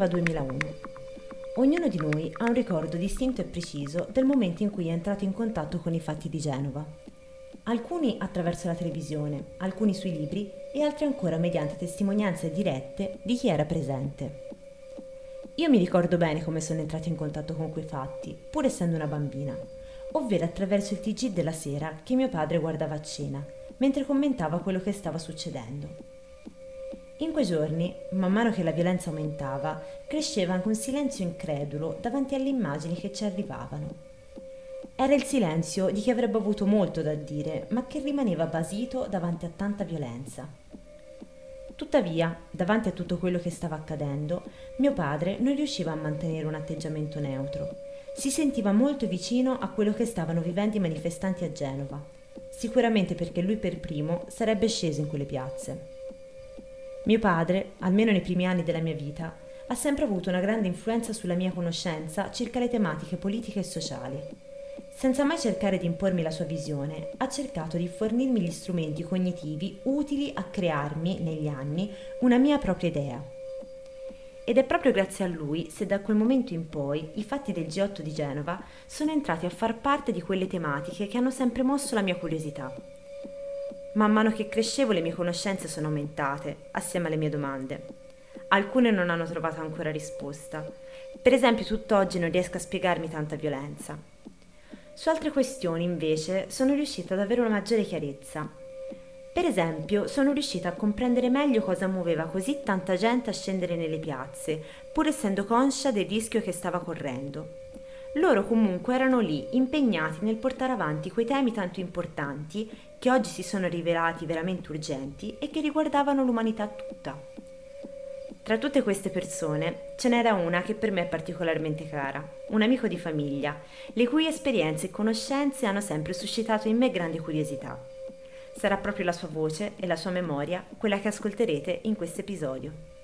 Genova 2001. Ognuno di noi ha un ricordo distinto e preciso del momento in cui è entrato in contatto con i fatti di Genova. Alcuni attraverso la televisione, alcuni sui libri e altri ancora mediante testimonianze dirette di chi era presente. Io mi ricordo bene come sono entrato in contatto con quei fatti, pur essendo una bambina, ovvero attraverso il TG della sera che mio padre guardava a cena, mentre commentava quello che stava succedendo. In quei giorni, man mano che la violenza aumentava, cresceva anche un silenzio incredulo davanti alle immagini che ci arrivavano. Era il silenzio di chi avrebbe avuto molto da dire, ma che rimaneva basito davanti a tanta violenza. Tuttavia, davanti a tutto quello che stava accadendo, mio padre non riusciva a mantenere un atteggiamento neutro. Si sentiva molto vicino a quello che stavano vivendo i manifestanti a Genova, sicuramente perché lui per primo sarebbe sceso in quelle piazze. Mio padre, almeno nei primi anni della mia vita, ha sempre avuto una grande influenza sulla mia conoscenza circa le tematiche politiche e sociali. Senza mai cercare di impormi la sua visione, ha cercato di fornirmi gli strumenti cognitivi utili a crearmi, negli anni, una mia propria idea. Ed è proprio grazie a lui se da quel momento in poi i fatti del G8 di Genova sono entrati a far parte di quelle tematiche che hanno sempre mosso la mia curiosità Man mano che crescevo le mie conoscenze sono aumentate, assieme alle mie domande. Alcune non hanno trovato ancora risposta. Per esempio, tutt'oggi non riesco a spiegarmi tanta violenza. Su altre questioni, invece, sono riuscita ad avere una maggiore chiarezza. Per esempio, sono riuscita a comprendere meglio cosa muoveva così tanta gente a scendere nelle piazze, pur essendo conscia del rischio che stava correndo. Loro comunque erano lì, impegnati nel portare avanti quei temi tanto importanti che oggi si sono rivelati veramente urgenti e che riguardavano l'umanità tutta. Tra tutte queste persone ce n'era una che per me è particolarmente cara, un amico di famiglia, le cui esperienze e conoscenze hanno sempre suscitato in me grande curiosità. Sarà proprio la sua voce e la sua memoria quella che ascolterete in questo episodio.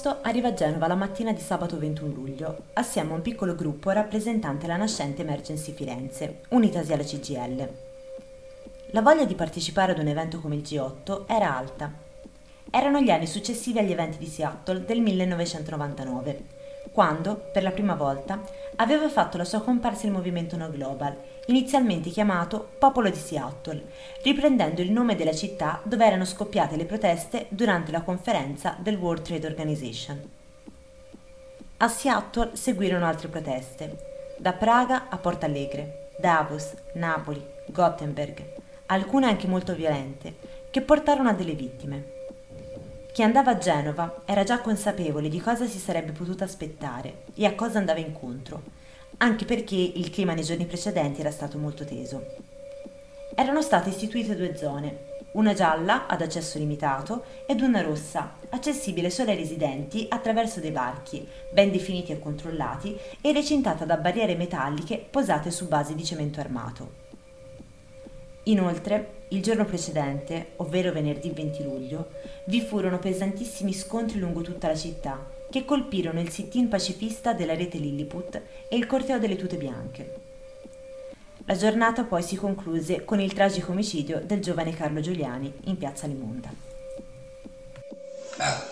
Fausto arriva a Genova la mattina di sabato 21 luglio, assieme a un piccolo gruppo rappresentante la nascente Emergency Firenze, unitasi alla CGL. La voglia di partecipare ad un evento come il G8 era alta. Erano gli anni successivi agli eventi di Seattle del 1999, quando, per la prima volta, aveva fatto la sua comparsa il movimento No Global inizialmente chiamato Popolo di Seattle, riprendendo il nome della città dove erano scoppiate le proteste durante la conferenza del World Trade Organization. A Seattle seguirono altre proteste, da Praga a Porto Alegre, Davos, Napoli, Gothenburg, alcune anche molto violente, che portarono a delle vittime. Chi andava a Genova era già consapevole di cosa si sarebbe potuto aspettare e a cosa andava incontro, anche perché il clima nei giorni precedenti era stato molto teso. Erano state istituite due zone, una gialla ad accesso limitato ed una rossa, accessibile solo ai residenti attraverso dei varchi, ben definiti e controllati, e recintata da barriere metalliche posate su basi di cemento armato. Inoltre, il giorno precedente, ovvero venerdì 20 luglio, vi furono pesantissimi scontri lungo tutta la città, che colpirono il sit-in pacifista della rete Lilliput e il corteo delle tute bianche. La giornata poi si concluse con il tragico omicidio del giovane Carlo Giuliani in piazza Limonda. Ah,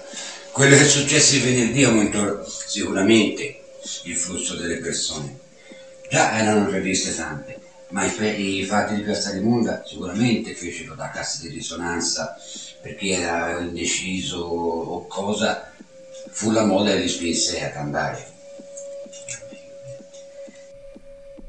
quello che è successo venerdì aumentò sicuramente il flusso delle persone. Già erano previste tante, ma i, i fatti di piazza Limonda sicuramente fecero da cassa di risonanza perché era indeciso o cosa fu la moda e li spinse ad andare.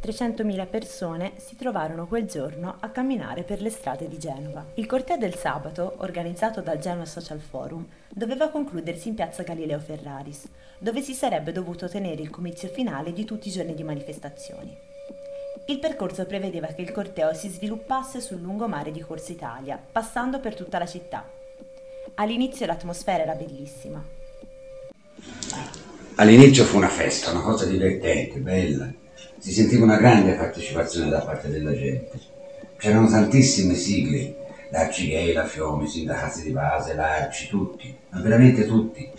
300.000 persone si trovarono quel giorno a camminare per le strade di Genova. Il corteo del sabato, organizzato dal Genova Social Forum, doveva concludersi in piazza Galileo Ferraris, dove si sarebbe dovuto tenere il comizio finale di tutti i giorni di manifestazioni. Il percorso prevedeva che il corteo si sviluppasse sul lungomare di Corsa Italia, passando per tutta la città. All'inizio l'atmosfera era bellissima, All'inizio fu una festa, una cosa divertente, bella. Si sentiva una grande partecipazione da parte della gente. c'erano tantissime sigle, l'Arci Gay, la Fiomi, i sindacati di base, l'Arci, tutti, ma veramente tutti.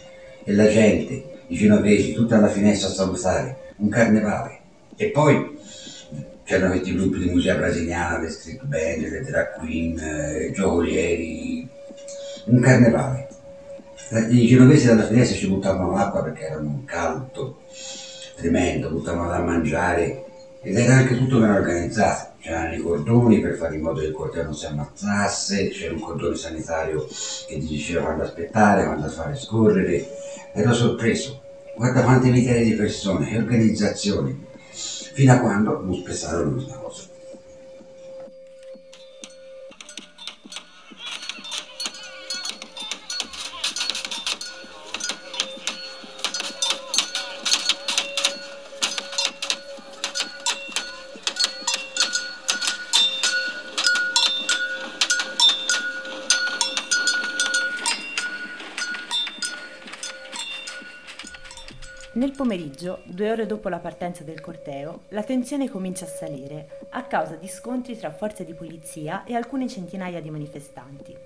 E la gente, i genovesi, tutta alla finestra a salutare, un carnevale. E poi c'erano questi gruppi di musica brasiliana, le street band, le drag queen, eh, i giocolieri, un carnevale. I genovesi dalla finestra ci buttavano l'acqua perché era un caldo tremendo, buttavano da mangiare ed era anche tutto ben organizzato. C'erano i cordoni per fare in modo che il corteo non si ammazzasse, c'era un cordone sanitario che ti diceva quando aspettare, quando fare scorrere. Ero sorpreso. Guarda quante migliaia di persone, che organizzazioni, fino a quando non spessarono questa cosa. Pomeriggio, due ore dopo la partenza del corteo, la tensione comincia a salire a causa di scontri tra forze di polizia e alcune centinaia di manifestanti.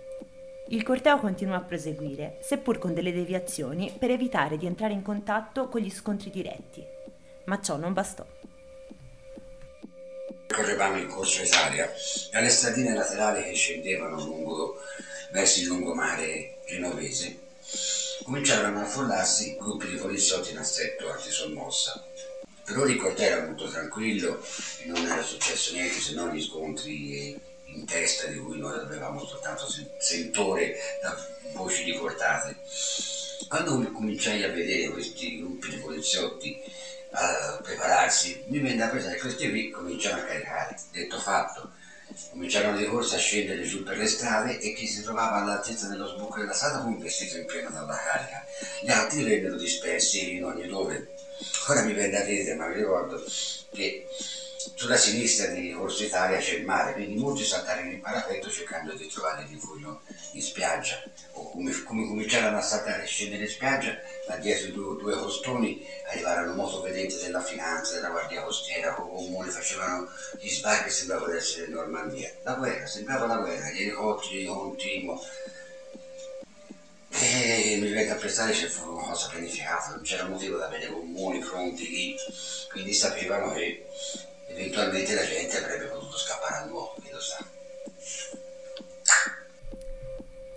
Il corteo continua a proseguire, seppur con delle deviazioni per evitare di entrare in contatto con gli scontri diretti. Ma ciò non bastò. Correvamo in Corso Italia, dalle stradine laterali che scendevano lungo, verso il lungomare genovese cominciarono a affollarsi gruppi di poliziotti in assetto antisommossa. Per ora il corteo era molto tranquillo e non era successo niente se non gli scontri in testa di cui noi avevamo soltanto sentore da voci riportate. Quando cominciai a vedere questi gruppi di poliziotti a prepararsi, mi venne a pensare che questi qui cominciano a caricare. Detto fatto, Cominciarono di corsa a scendere giù per le strade e chi si trovava all'altezza dello sbocco della strada fu un vestito in pieno dalla carica. Gli altri vennero dispersi in ogni dove. Ora mi venne a dire, ma mi ricordo che sulla sinistra di Corso Italia c'è il mare, quindi molti saltarono in parapetto cercando di trovare rifugio in spiaggia, o come, come cominciarono a saltare e scendere in spiaggia, da dietro due, due costoni arrivarono motovedenti della finanza, della guardia costiera, o comune, facevano gli sbarchi, sembrava di essere in Normandia. La guerra, sembrava la guerra, gli elicotteri continuo. E mi venne a pensare che fu una cosa pianificata, non c'era motivo da avere comuni pronti lì, quindi sapevano che eventualmente la gente avrebbe potuto scappare a nuovo, chi lo sa.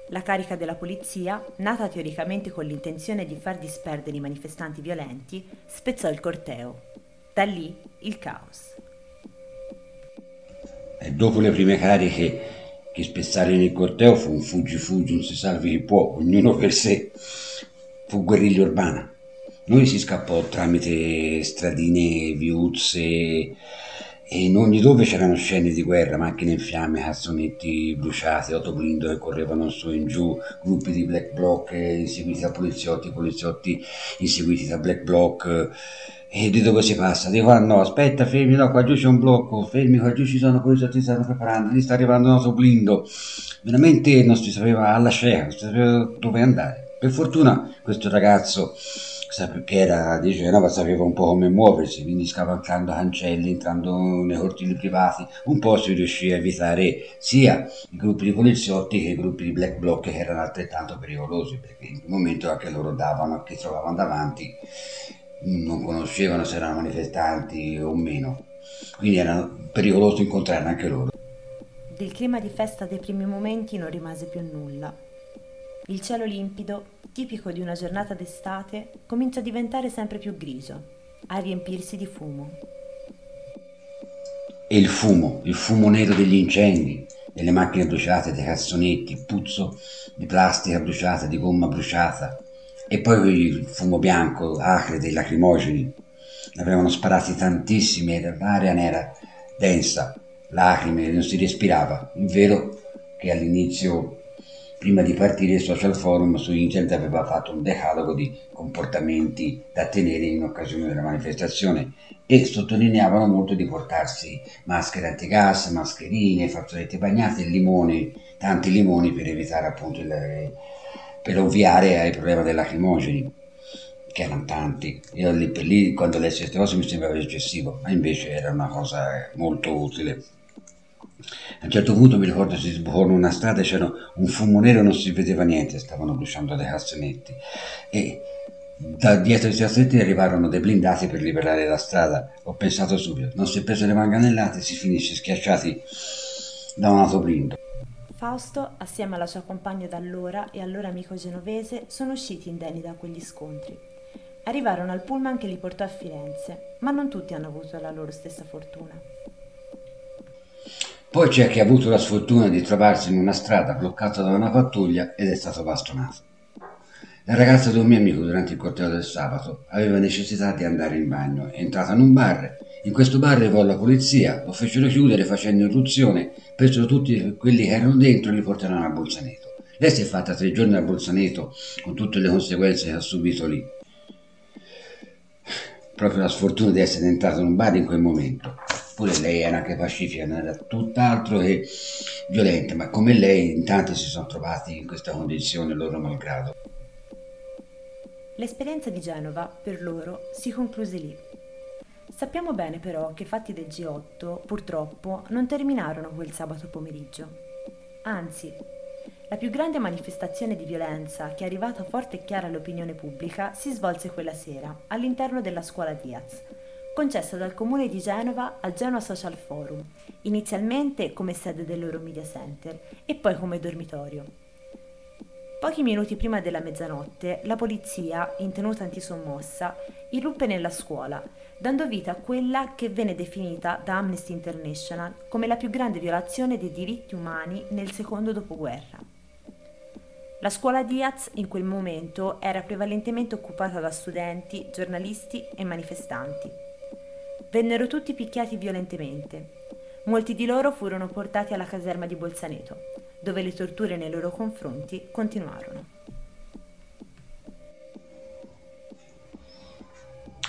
La carica della polizia, nata teoricamente con l'intenzione di far disperdere i manifestanti violenti, spezzò il corteo. Da lì il caos. E dopo le prime cariche che spezzarono il corteo fu un fuggi-fuggi, non si salvi chi può, ognuno per sé. Fu guerriglia urbana. Noi si scappò tramite stradine, viuzze, e in ogni dove c'erano scene di guerra, macchine in fiamme, cassonetti bruciati, autoblindo che correvano su e in giù, gruppi di black bloc inseguiti da poliziotti, poliziotti inseguiti da black bloc. E di dove si passa? Dico, ah no, aspetta, fermi, no, qua giù c'è un blocco, fermi, qua giù ci sono poliziotti che stanno preparando, lì sta arrivando un autoblindo. Veramente non si sapeva alla cieca, non si sapeva dove andare. Per fortuna questo ragazzo che era di Genova sapeva un po' come muoversi, quindi scavalcando cancelli, entrando nei cortili privati, un po' si riuscì a evitare sia i gruppi di poliziotti che i gruppi di black bloc che erano altrettanto pericolosi, perché in quel momento anche loro davano a chi trovavano davanti, non conoscevano se erano manifestanti o meno, quindi era pericoloso incontrarne anche loro. Del clima di festa dei primi momenti non rimase più nulla. Il cielo limpido tipico di una giornata d'estate, comincia a diventare sempre più grigio, a riempirsi di fumo. E il fumo, il fumo nero degli incendi, delle macchine bruciate, dei cassonetti, il puzzo di plastica bruciata, di gomma bruciata, e poi il fumo bianco, acre dei lacrimogeni. Ne avevano sparati tantissimi e l'aria nera, densa, lacrime, non si respirava. Il vero che all'inizio Prima di partire il Social Forum su internet aveva fatto un decalogo di comportamenti da tenere in occasione della manifestazione e sottolineavano molto di portarsi maschere antigas, mascherine, fazzoletti bagnate, limoni, tanti limoni per evitare appunto il, per ovviare ai problemi dei lacrimogeni che erano tanti. Io lì per lì quando lessi queste cose mi sembrava eccessivo, ma invece era una cosa molto utile. A un certo punto mi ricordo si sbucò in una strada c'era un fumo nero, non si vedeva niente, stavano bruciando dei cassonetti. E da dietro i cassonetti arrivarono dei blindati per liberare la strada. Ho pensato subito, non si è preso le manganellate, si finisce schiacciati da un autoblindo. Fausto, assieme alla sua compagna d'allora e allora amico genovese, sono usciti indenni da quegli scontri. Arrivarono al pullman che li portò a Firenze, ma non tutti hanno avuto la loro stessa fortuna. Poi c'è chi ha avuto la sfortuna di trovarsi in una strada bloccata da una pattuglia ed è stato bastonato. La ragazza di un mio amico durante il corteo del sabato aveva necessità di andare in bagno. È entrata in un bar. In questo bar arrivò la polizia, lo fecero chiudere facendo irruzione, presero tutti quelli che erano dentro e li portarono a Bolzaneto. Lei si è fatta tre giorni a Bolzaneto con tutte le conseguenze che ha subito lì. Proprio la sfortuna di essere entrato in un bar in quel momento pure lei era anche pacifica, era tutt'altro che violenta, ma come lei intanto si sono trovati in questa condizione loro malgrado. L'esperienza di Genova, per loro, si concluse lì. Sappiamo bene però che i fatti del G8, purtroppo, non terminarono quel sabato pomeriggio. Anzi, la più grande manifestazione di violenza che è arrivata forte e chiara all'opinione pubblica si svolse quella sera, all'interno della scuola Diaz, concessa dal comune di Genova al Genoa Social Forum, inizialmente come sede del loro media center e poi come dormitorio. Pochi minuti prima della mezzanotte, la polizia, in tenuta antisommossa, irruppe nella scuola, dando vita a quella che venne definita da Amnesty International come la più grande violazione dei diritti umani nel secondo dopoguerra. La scuola Diaz in quel momento era prevalentemente occupata da studenti, giornalisti e manifestanti vennero tutti picchiati violentemente. Molti di loro furono portati alla caserma di Bolzaneto, dove le torture nei loro confronti continuarono.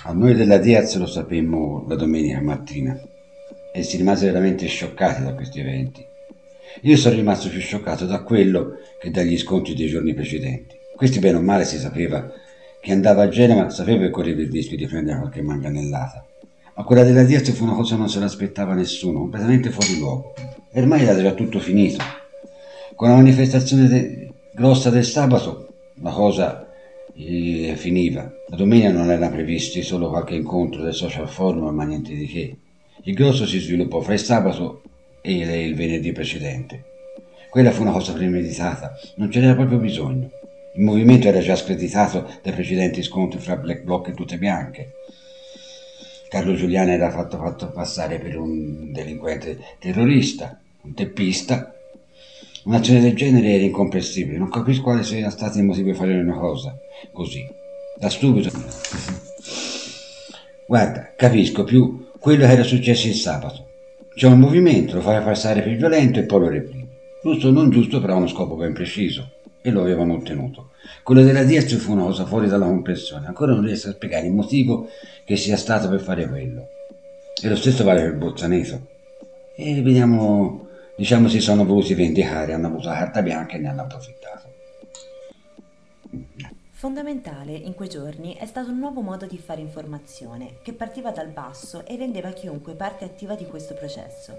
A noi della Diaz lo sapemmo la domenica mattina e si rimase veramente scioccati da questi eventi. Io sono rimasto più scioccato da quello che dagli scontri dei giorni precedenti. Questi bene o male si sapeva che andava a Genova, sapeva che correva il rischio di prendere qualche manganellata. Ma quella della Diaz fu una cosa che non se l'aspettava nessuno, completamente fuori luogo. E ormai era già tutto finito. Con la manifestazione de- grossa del sabato la cosa eh, finiva. La domenica non era previsto solo qualche incontro del social forum, ma niente di che. Il grosso si sviluppò fra il sabato e il venerdì precedente. Quella fu una cosa premeditata, non ce n'era proprio bisogno. Il movimento era già screditato dai precedenti scontri fra Black Bloc e tutte bianche. Carlo Giuliano era fatto, fatto passare per un delinquente terrorista, un teppista. Un'azione del genere era incomprensibile, non capisco quale sia stato il motivo di fare una cosa così. Da stupido. Guarda, capisco più quello che era successo il sabato. C'è un movimento, lo fai passare più violento e poi lo reprimi. Giusto o non giusto, però ha uno scopo ben preciso. E lo avevano ottenuto. Quello della Diaz fu una cosa fuori dalla comprensione. Ancora non riesco a spiegare il motivo che sia stato per fare quello. E lo stesso vale per Bolzaneto. E vediamo, diciamo, si sono voluti vendicare, hanno avuto la carta bianca e ne hanno approfittato. Fondamentale in quei giorni è stato un nuovo modo di fare informazione che partiva dal basso e rendeva chiunque parte attiva di questo processo.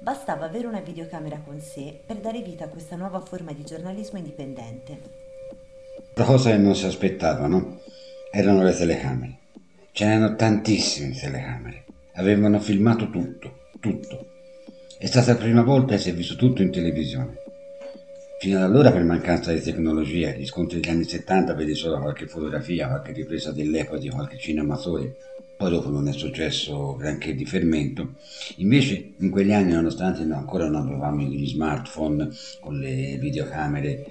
Bastava avere una videocamera con sé per dare vita a questa nuova forma di giornalismo indipendente. La cosa che non si aspettavano erano le telecamere. Ce n'erano tantissime telecamere. Avevano filmato tutto, tutto. È stata la prima volta che si è visto tutto in televisione. Fino ad allora, per mancanza di tecnologia, gli scontri degli anni 70 vedi solo qualche fotografia, qualche ripresa dell'epoca di qualche cinematore. Poi dopo non è successo granché di fermento. Invece, in quegli anni, nonostante ancora non avevamo gli smartphone con le videocamere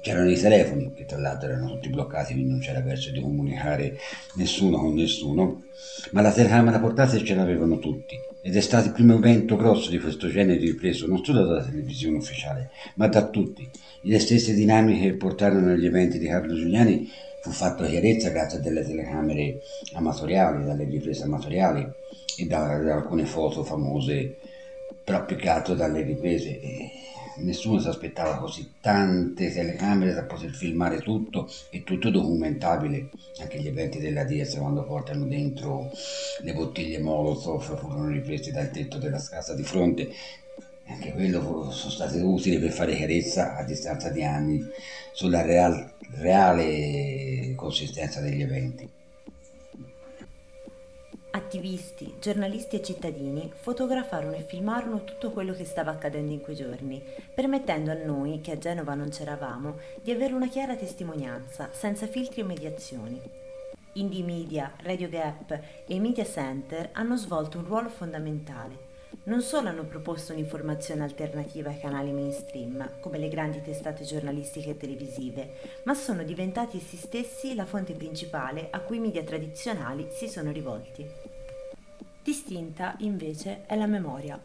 C'erano i telefoni, che tra l'altro erano tutti bloccati, quindi non c'era verso di comunicare nessuno con nessuno, ma la telecamera portatile ce l'avevano tutti. Ed è stato il primo evento grosso di questo genere ripreso non solo dalla televisione ufficiale, ma da tutti. Le stesse dinamiche che portarono agli eventi di Carlo Giuliani fu fatto chiarezza grazie a delle telecamere amatoriali, dalle riprese amatoriali e da, da alcune foto famose, però più che altro dalle riprese. E nessuno si aspettava così tante telecamere da poter filmare tutto e tutto documentabile. Anche gli eventi della Diaz quando portano dentro le bottiglie Molotov furono ripresi dal tetto della casa di fronte. Anche quello sono state utili per fare chiarezza a distanza di anni sulla real, reale consistenza degli eventi. Attivisti, giornalisti e cittadini fotografarono e filmarono tutto quello che stava accadendo in quei giorni, permettendo a noi, che a Genova non c'eravamo, di avere una chiara testimonianza, senza filtri o mediazioni. Indie Media, Radio Gap e Media Center hanno svolto un ruolo fondamentale. Non solo hanno proposto un'informazione alternativa ai canali mainstream, come le grandi testate giornalistiche e televisive, ma sono diventati essi stessi la fonte principale a cui i media tradizionali si sono rivolti. Distinta, invece, è la memoria.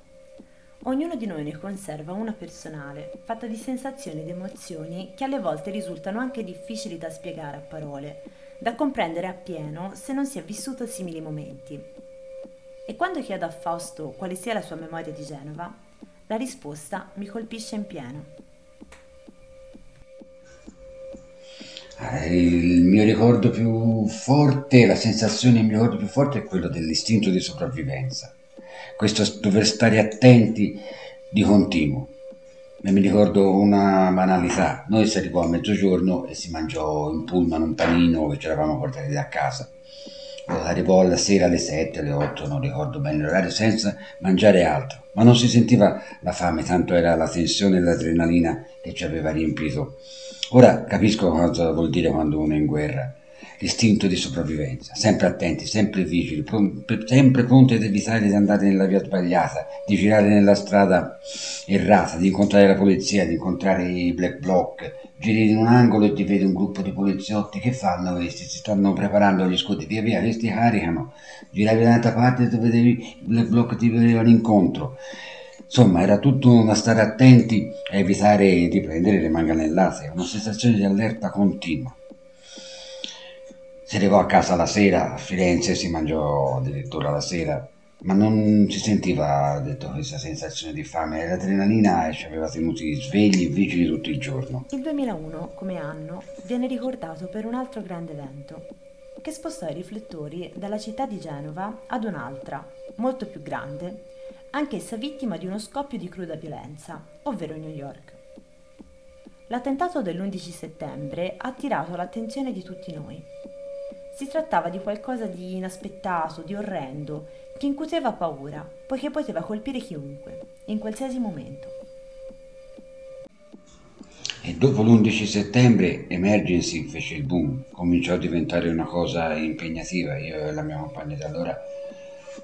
Ognuno di noi ne conserva una personale, fatta di sensazioni ed emozioni che alle volte risultano anche difficili da spiegare a parole, da comprendere appieno se non si è vissuto simili momenti. E quando chiedo a Fausto quale sia la sua memoria di Genova, la risposta mi colpisce in pieno. Eh, il mio ricordo più forte, la sensazione, il mio ricordo più forte è quello dell'istinto di sopravvivenza. Questo dover stare attenti di continuo. E mi ricordo una banalità. Noi si arrivò a mezzogiorno e si mangiò in pullman un panino che ci eravamo portati da casa. Arrivò alla sera alle 7, alle 8, non ricordo bene l'orario, senza mangiare altro. Ma non si sentiva la fame, tanto era la tensione e l'adrenalina che ci aveva riempito Ora capisco cosa vuol dire quando uno è in guerra. L'istinto di sopravvivenza, sempre attenti, sempre vigili, sempre pronti ad evitare di andare nella via sbagliata, di girare nella strada errata, di incontrare la polizia, di incontrare i black bloc. Giri in un angolo e ti vedi un gruppo di poliziotti, che fanno questi? Si stanno preparando gli scudi, via via, questi caricano. Giravi dall'altra parte e vedevi i black bloc ti vedevano incontro Insomma, era tutto una stare attenti a evitare di prendere le manganellate, una sensazione di allerta continua. Si arrivò a casa la sera, a Firenze si mangiò addirittura la sera, ma non si sentiva detto, questa sensazione di fame, l'adrenalina ci aveva tenuti svegli e vigili tutto il giorno. Il 2001, come anno, viene ricordato per un altro grande evento, che spostò i riflettori dalla città di Genova ad un'altra, molto più grande, anch'essa vittima di uno scoppio di cruda violenza, ovvero New York. L'attentato dell'11 settembre ha attirato l'attenzione di tutti noi. Si trattava di qualcosa di inaspettato, di orrendo, che incuteva paura, poiché poteva colpire chiunque, in qualsiasi momento. E dopo l'11 settembre Emergency fece il boom, cominciò a diventare una cosa impegnativa. Io e la mia compagna da allora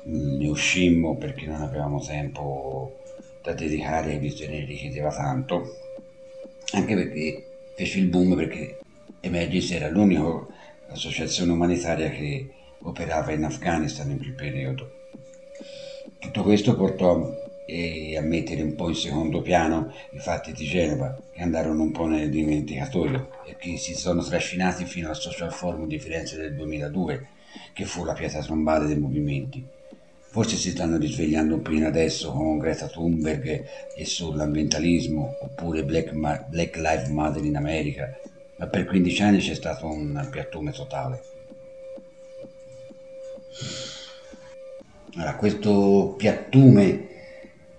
ne uscimmo perché non avevamo tempo da dedicare visto che ne richiedeva tanto anche perché fece il boom perché Emergency era l'unica associazione umanitaria che operava in Afghanistan in quel periodo. Tutto questo portò a mettere un po' in secondo piano i fatti di Genova che andarono un po' nel dimenticatoio e che si sono trascinati fino al Social Forum di Firenze del 2002 che fu la pietra tombale dei movimenti. Forse si stanno risvegliando appena adesso con Greta Thunberg e sull'ambientalismo, oppure Black, Ma- Black Lives Matter in America, ma per 15 anni c'è stato un piattume totale. Allora, questo piattume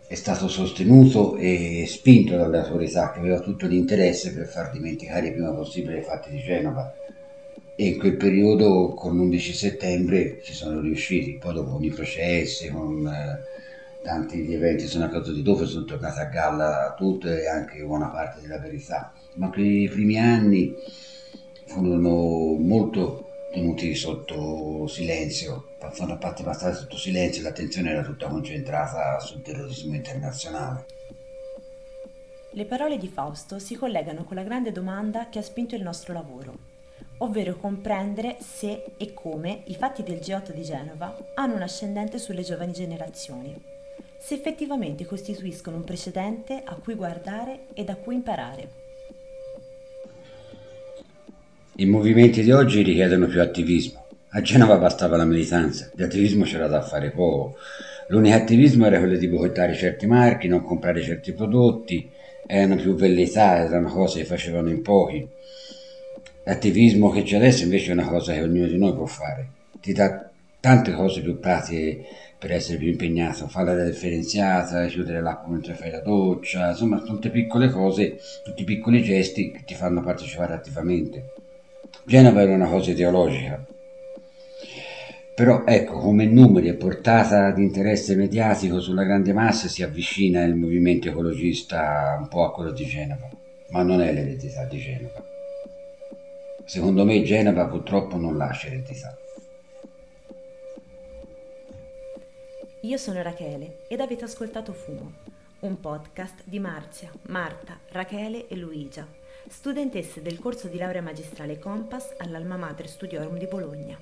è stato sostenuto e spinto dalle autorità che aveva tutto l'interesse per far dimenticare il prima possibile i fatti di Genova e in quel periodo con l'11 settembre ci sono riusciti, poi dopo con i processi, con tanti eventi sono accaduti dopo, sono tornate a galla tutte e anche buona parte della verità, ma quei primi anni furono molto tenuti sotto silenzio, sono fatti passare sotto silenzio, l'attenzione era tutta concentrata sul terrorismo internazionale. Le parole di Fausto si collegano con la grande domanda che ha spinto il nostro lavoro ovvero comprendere se e come i fatti del G8 di Genova hanno un ascendente sulle giovani generazioni, se effettivamente costituiscono un precedente a cui guardare e da cui imparare. I movimenti di oggi richiedono più attivismo. A Genova bastava la militanza, di attivismo c'era da fare poco. L'unico attivismo era quello di boicottare certi marchi, non comprare certi prodotti, erano più velleità, erano cose che facevano in pochi. L'attivismo che c'è adesso invece è una cosa che ognuno di noi può fare, ti dà tante cose più pratiche per essere più impegnato, fare la differenziata, chiudere l'acqua mentre fai la doccia, insomma tutte piccole cose, tutti piccoli gesti che ti fanno partecipare attivamente. Genova era una cosa ideologica, però ecco, come numeri e portata di interesse mediatico sulla grande massa si avvicina il movimento ecologista un po' a quello di Genova, ma non è l'eredità di Genova. Secondo me Genova purtroppo non lascia eredità. Io sono Rachele ed avete ascoltato Fumo, un podcast di Marzia, Marta, Rachele e Luigia, studentesse del corso di laurea magistrale Compass all'Alma Mater Studiorum di Bologna.